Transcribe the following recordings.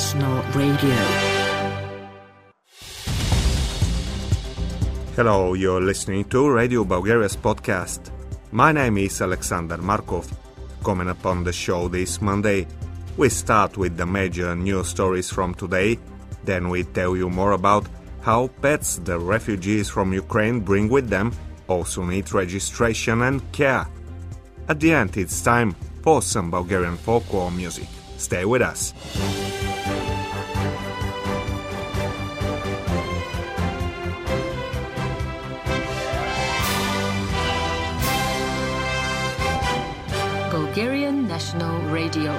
Radio. Hello, you're listening to Radio Bulgaria's podcast. My name is Alexander Markov. Coming upon the show this Monday, we start with the major news stories from today, then we tell you more about how pets the refugees from Ukraine bring with them also need registration and care. At the end, it's time for some Bulgarian folklore music. Stay with us. Radio.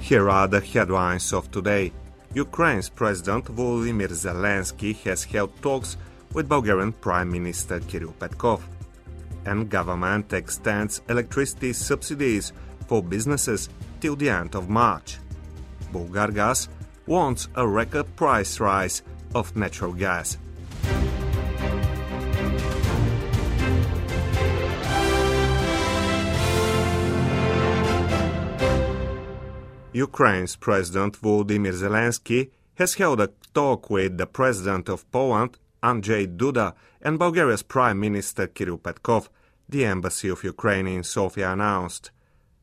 Here are the headlines of today. Ukraine's President Volodymyr Zelensky has held talks with Bulgarian Prime Minister Kirill Petkov. And government extends electricity subsidies for businesses till the end of March. Bulgargas wants a record price rise of natural gas. Ukraine's President Volodymyr Zelensky has held a talk with the President of Poland, Andrzej Duda, and Bulgaria's Prime Minister Kirill Petkov, the Embassy of Ukraine in Sofia announced.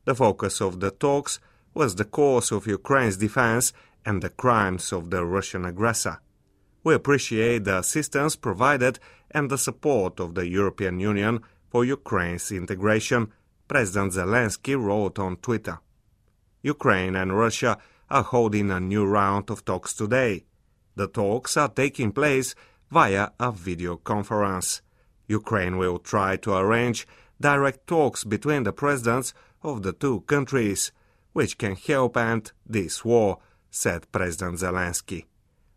The focus of the talks was the course of Ukraine's defense and the crimes of the Russian aggressor. We appreciate the assistance provided and the support of the European Union for Ukraine's integration, President Zelensky wrote on Twitter. Ukraine and Russia are holding a new round of talks today. The talks are taking place via a video conference. Ukraine will try to arrange direct talks between the presidents of the two countries, which can help end this war, said President Zelensky.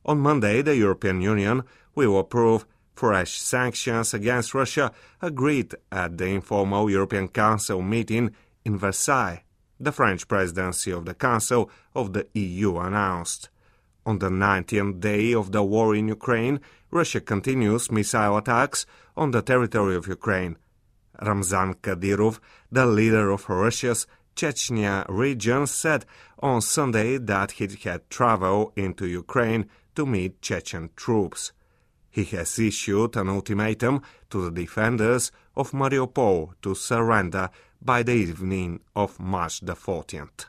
On Monday, the European Union will approve fresh sanctions against Russia agreed at the informal European Council meeting in Versailles the French presidency of the Council of the EU announced. On the 19th day of the war in Ukraine, Russia continues missile attacks on the territory of Ukraine. Ramzan Kadyrov, the leader of Russia's Chechnya region, said on Sunday that he had traveled into Ukraine to meet Chechen troops. He has issued an ultimatum to the defenders of Mariupol to surrender by the evening of March the 14th.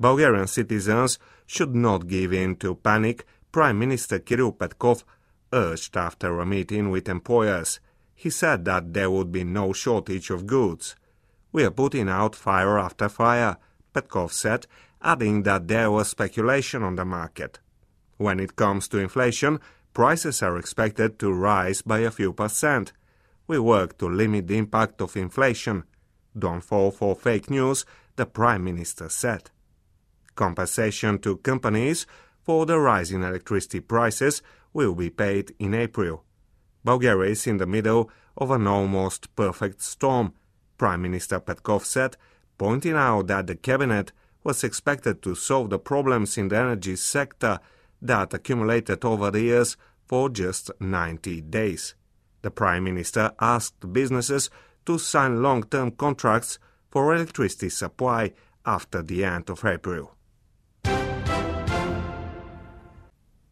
Bulgarian citizens should not give in to panic, Prime Minister Kirill Petkov urged after a meeting with employers. He said that there would be no shortage of goods. We are putting out fire after fire, Petkov said, adding that there was speculation on the market. When it comes to inflation, prices are expected to rise by a few percent. We work to limit the impact of inflation. Don't fall for fake news, the Prime Minister said. Compensation to companies for the rise in electricity prices will be paid in April. Bulgaria is in the middle of an almost perfect storm, Prime Minister Petkov said, pointing out that the cabinet was expected to solve the problems in the energy sector that accumulated over the years for just 90 days. The Prime Minister asked businesses to sign long term contracts for electricity supply after the end of April.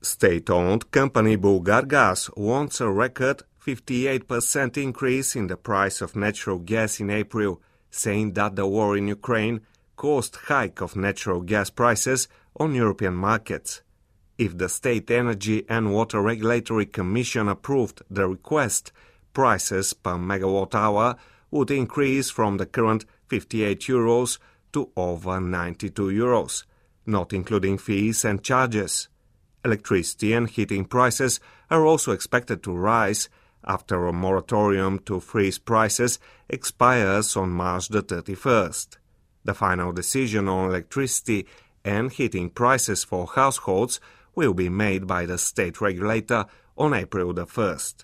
State owned company Bulgargas wants a record 58% increase in the price of natural gas in April, saying that the war in Ukraine caused hike of natural gas prices on European markets. If the State Energy and Water Regulatory Commission approved the request, prices per megawatt hour would increase from the current 58 euros to over 92 euros, not including fees and charges. Electricity and heating prices are also expected to rise after a moratorium to freeze prices expires on March the 31st. The final decision on electricity and heating prices for households will be made by the state regulator on April the 1st.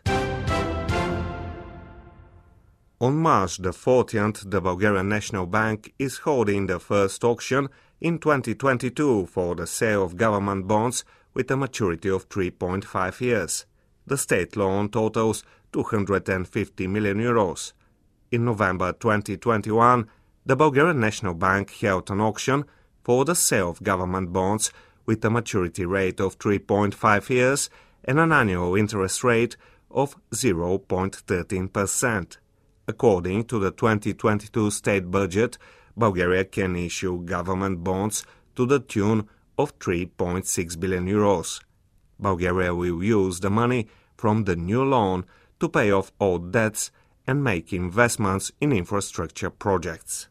On March the 14th, the Bulgarian National Bank is holding the first auction in 2022 for the sale of government bonds with a maturity of 3.5 years. The state loan totals 250 million euros. in November 2021, the Bulgarian National Bank held an auction for the sale of government bonds with a maturity rate of 3.5 years and an annual interest rate of 0.13%. According to the 2022 state budget, Bulgaria can issue government bonds to the tune of 3.6 billion euros. Bulgaria will use the money from the new loan to pay off old debts and make investments in infrastructure projects.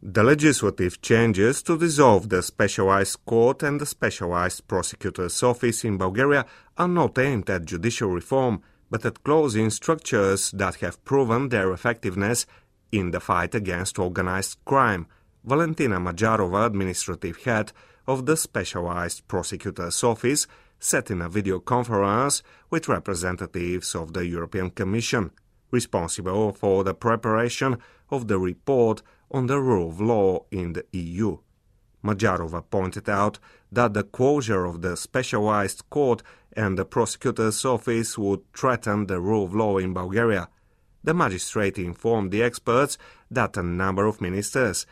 The legislative changes to dissolve the Specialized Court and the Specialized Prosecutor's Office in Bulgaria are not aimed at judicial reform, but at closing structures that have proven their effectiveness in the fight against organized crime. Valentina Majarova, administrative head of the Specialized Prosecutor's Office, said in a video conference with representatives of the European Commission, responsible for the preparation of the report on the rule of law in the EU. Majarova pointed out that the closure of the specialized court and the prosecutor's office would threaten the rule of law in Bulgaria. The magistrate informed the experts that a number of ministers,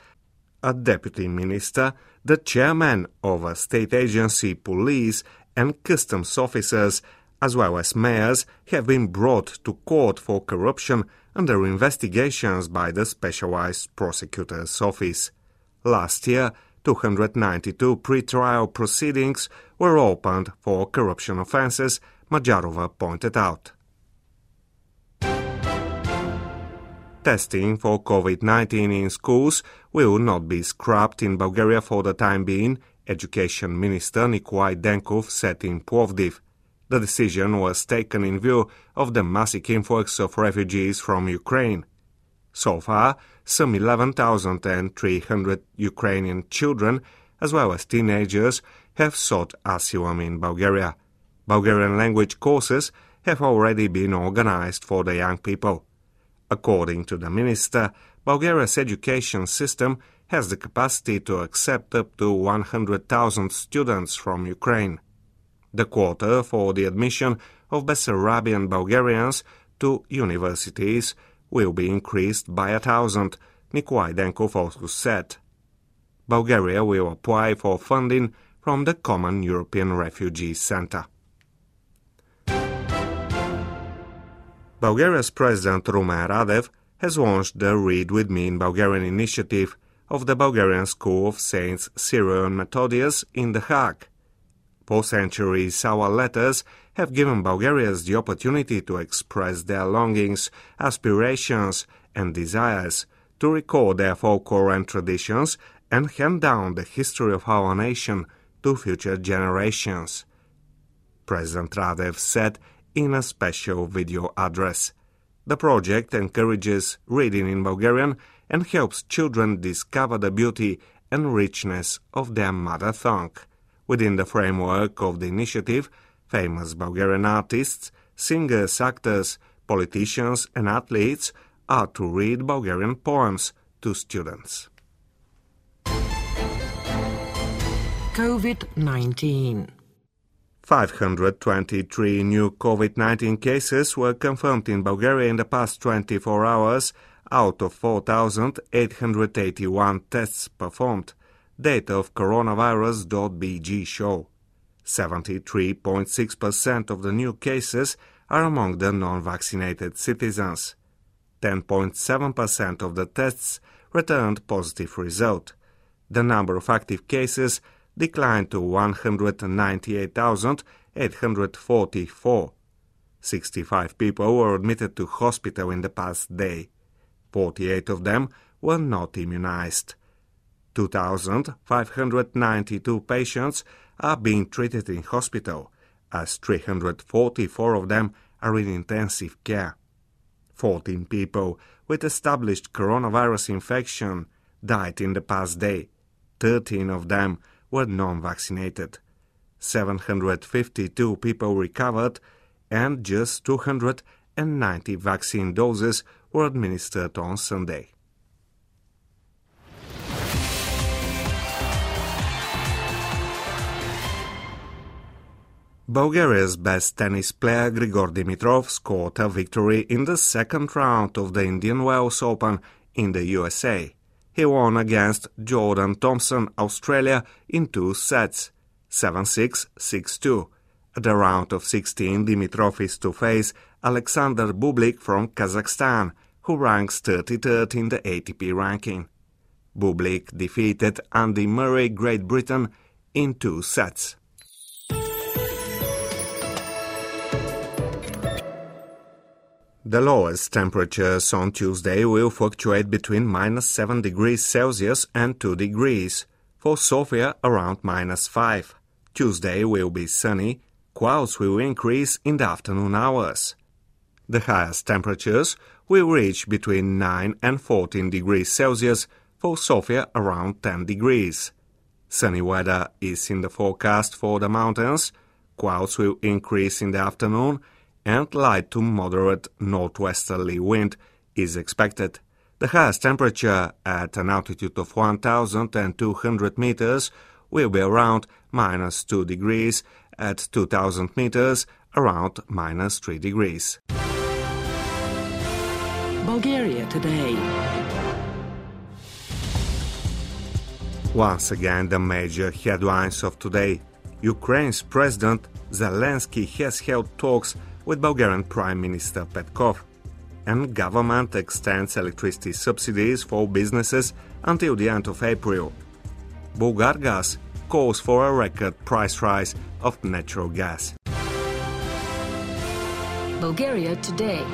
a deputy minister, the chairman of a state agency, police, and customs officers, as well as mayors, have been brought to court for corruption under investigations by the Specialized Prosecutor's Office. Last year, 292 pre-trial proceedings were opened for corruption offences, Majarova pointed out. Testing for COVID-19 in schools will not be scrapped in Bulgaria for the time being, Education Minister Nikolai Denkov said in Plovdiv. The decision was taken in view of the massive influx of refugees from Ukraine. So far, some 11,300 Ukrainian children, as well as teenagers, have sought asylum in Bulgaria. Bulgarian language courses have already been organized for the young people. According to the minister, Bulgaria's education system has the capacity to accept up to 100,000 students from Ukraine. The quota for the admission of Bessarabian Bulgarians to universities will be increased by a thousand, Nikolai Denkov also said. Bulgaria will apply for funding from the Common European Refugee Center. Bulgaria's President Rumen Radev has launched the Read With Me in Bulgarian initiative of the Bulgarian School of Saints Cyril and Methodius in The Hague. For centuries, our letters have given Bulgarians the opportunity to express their longings, aspirations, and desires, to record their folklore and traditions, and hand down the history of our nation to future generations. President Radev said in a special video address. The project encourages reading in Bulgarian and helps children discover the beauty and richness of their mother tongue. Within the framework of the initiative, famous Bulgarian artists, singers, actors, politicians, and athletes are to read Bulgarian poems to students. COVID 19 523 new COVID 19 cases were confirmed in Bulgaria in the past 24 hours out of 4,881 tests performed data of coronavirus.bg show. 73.6% of the new cases are among the non-vaccinated citizens. 10.7% of the tests returned positive result. The number of active cases declined to 198,844. 65 people were admitted to hospital in the past day. 48 of them were not immunized. 2,592 patients are being treated in hospital, as 344 of them are in intensive care. 14 people with established coronavirus infection died in the past day. 13 of them were non-vaccinated. 752 people recovered and just 290 vaccine doses were administered on Sunday. Bulgaria's best tennis player Grigor Dimitrov scored a victory in the second round of the Indian Wells Open in the USA. He won against Jordan Thompson, Australia, in two sets 7 6 6 2. At the round of 16, Dimitrov is to face Alexander Bublik from Kazakhstan, who ranks 33rd in the ATP ranking. Bublik defeated Andy Murray, Great Britain, in two sets. The lowest temperatures on Tuesday will fluctuate between minus 7 degrees Celsius and 2 degrees. For Sofia, around minus 5. Tuesday will be sunny. Clouds will increase in the afternoon hours. The highest temperatures will reach between 9 and 14 degrees Celsius, for Sofia around 10 degrees. Sunny weather is in the forecast for the mountains. Clouds will increase in the afternoon and light to moderate northwesterly wind is expected. The highest temperature at an altitude of 1,200 meters will be around minus 2 degrees, at 2,000 meters around minus 3 degrees. Bulgaria today. Once again, the major headlines of today. Ukraine's President Zelensky has held talks with Bulgarian Prime Minister Petkov. And government extends electricity subsidies for businesses until the end of April. Bulgargas calls for a record price rise of natural gas. Bulgaria today.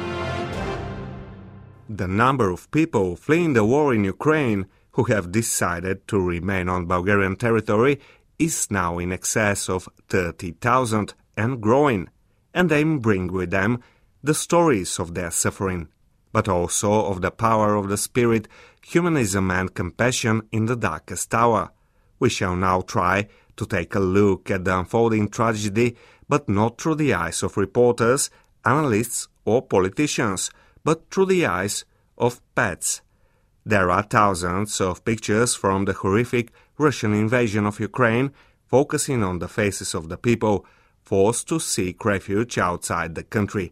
The number of people fleeing the war in Ukraine who have decided to remain on Bulgarian territory is now in excess of 30,000 and growing and they bring with them the stories of their suffering, but also of the power of the Spirit, humanism, and compassion in the darkest hour. We shall now try to take a look at the unfolding tragedy, but not through the eyes of reporters, analysts, or politicians, but through the eyes of pets. There are thousands of pictures from the horrific Russian invasion of Ukraine focusing on the faces of the people forced to seek refuge outside the country,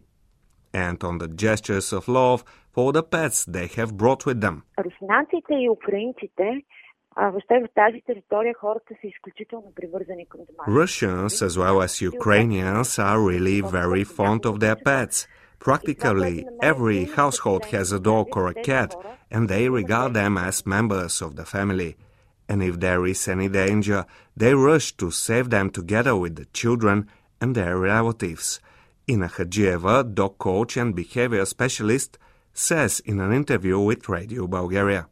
and on the gestures of love for the pets they have brought with them. Руснаците и украинците въобще в тази територия хората са изключително привързани към домашните. Russians as well as Ukrainians are really very fond of their pets. Practically every household has a dog or a cat, and they regard them as members of the family. And if there is any danger, they rush to save them together with the children and their relatives. Ina Hajieva, dog coach and behavior specialist, says in an interview with Radio Bulgaria.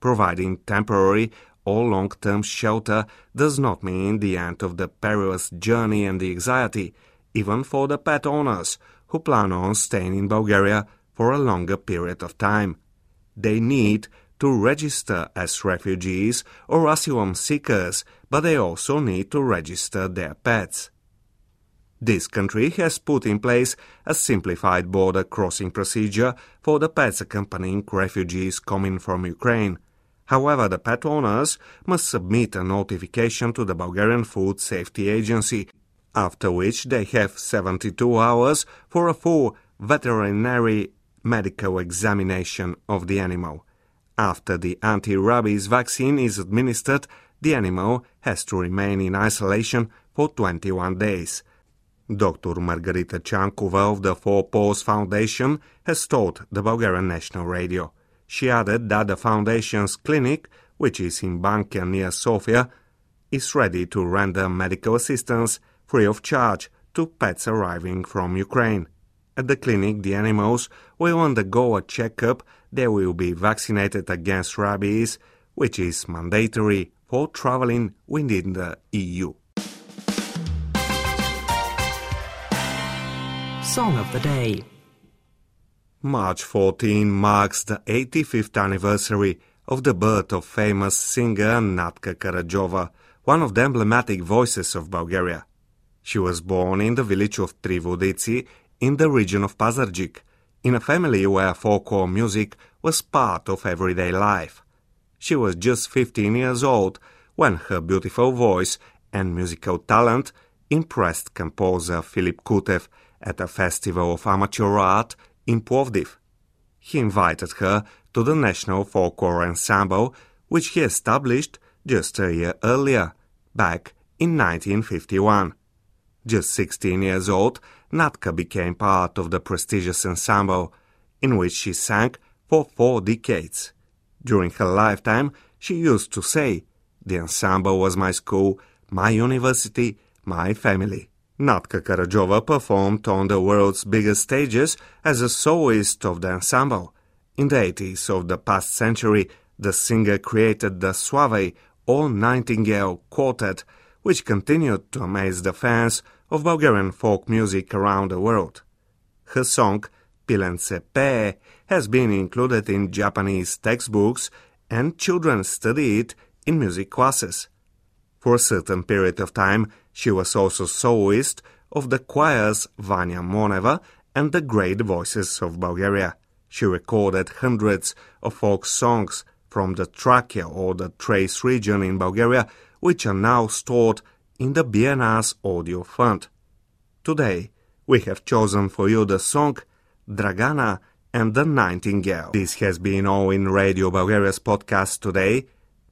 Providing temporary or long term shelter does not mean the end of the perilous journey and the anxiety, even for the pet owners who plan on staying in Bulgaria for a longer period of time. They need to register as refugees or asylum seekers, but they also need to register their pets. This country has put in place a simplified border crossing procedure for the pets accompanying refugees coming from Ukraine. However, the pet owners must submit a notification to the Bulgarian Food Safety Agency, after which they have 72 hours for a full veterinary medical examination of the animal. After the anti rabies vaccine is administered, the animal has to remain in isolation for 21 days. Dr. Margarita Chankova of the Four Paws Foundation has told the Bulgarian National Radio. She added that the foundation's clinic, which is in Bankia near Sofia, is ready to render medical assistance free of charge to pets arriving from Ukraine. At the clinic, the animals will undergo a checkup. They will be vaccinated against rabies, which is mandatory for traveling within the EU. Song of the Day. March 14 marks the 85th anniversary of the birth of famous singer Natka Karadzhova, one of the emblematic voices of Bulgaria. She was born in the village of Trivodici in the region of Pazardzhik, in a family where folklore music was part of everyday life. She was just 15 years old when her beautiful voice and musical talent impressed composer Philip Kutev at a festival of amateur art in Plovdiv. He invited her to the National Folklore Ensemble, which he established just a year earlier, back in 1951. Just 16 years old, Natka became part of the prestigious ensemble, in which she sang for four decades. During her lifetime, she used to say, The ensemble was my school, my university, my family. Natka Karadjova performed on the world's biggest stages as a soloist of the ensemble. In the 80s of the past century, the singer created the Suave All Nightingale Quartet, which continued to amaze the fans of Bulgarian folk music around the world. Her song, Pilence Pe, has been included in Japanese textbooks and children study it in music classes. For a certain period of time, she was also soloist of the choirs Vanya Moneva and the Great Voices of Bulgaria. She recorded hundreds of folk songs from the Trakia or the Thrace region in Bulgaria, which are now stored in the BNR's audio fund. Today, we have chosen for you the song Dragana and the Nightingale. This has been all in Radio Bulgaria's podcast today.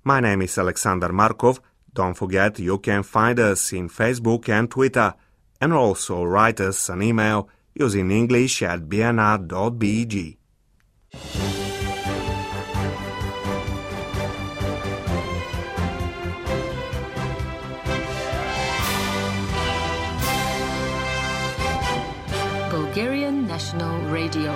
My name is Alexander Markov. Don't forget you can find us in Facebook and Twitter, and also write us an email using English at bnr.bg. Bulgarian National Radio.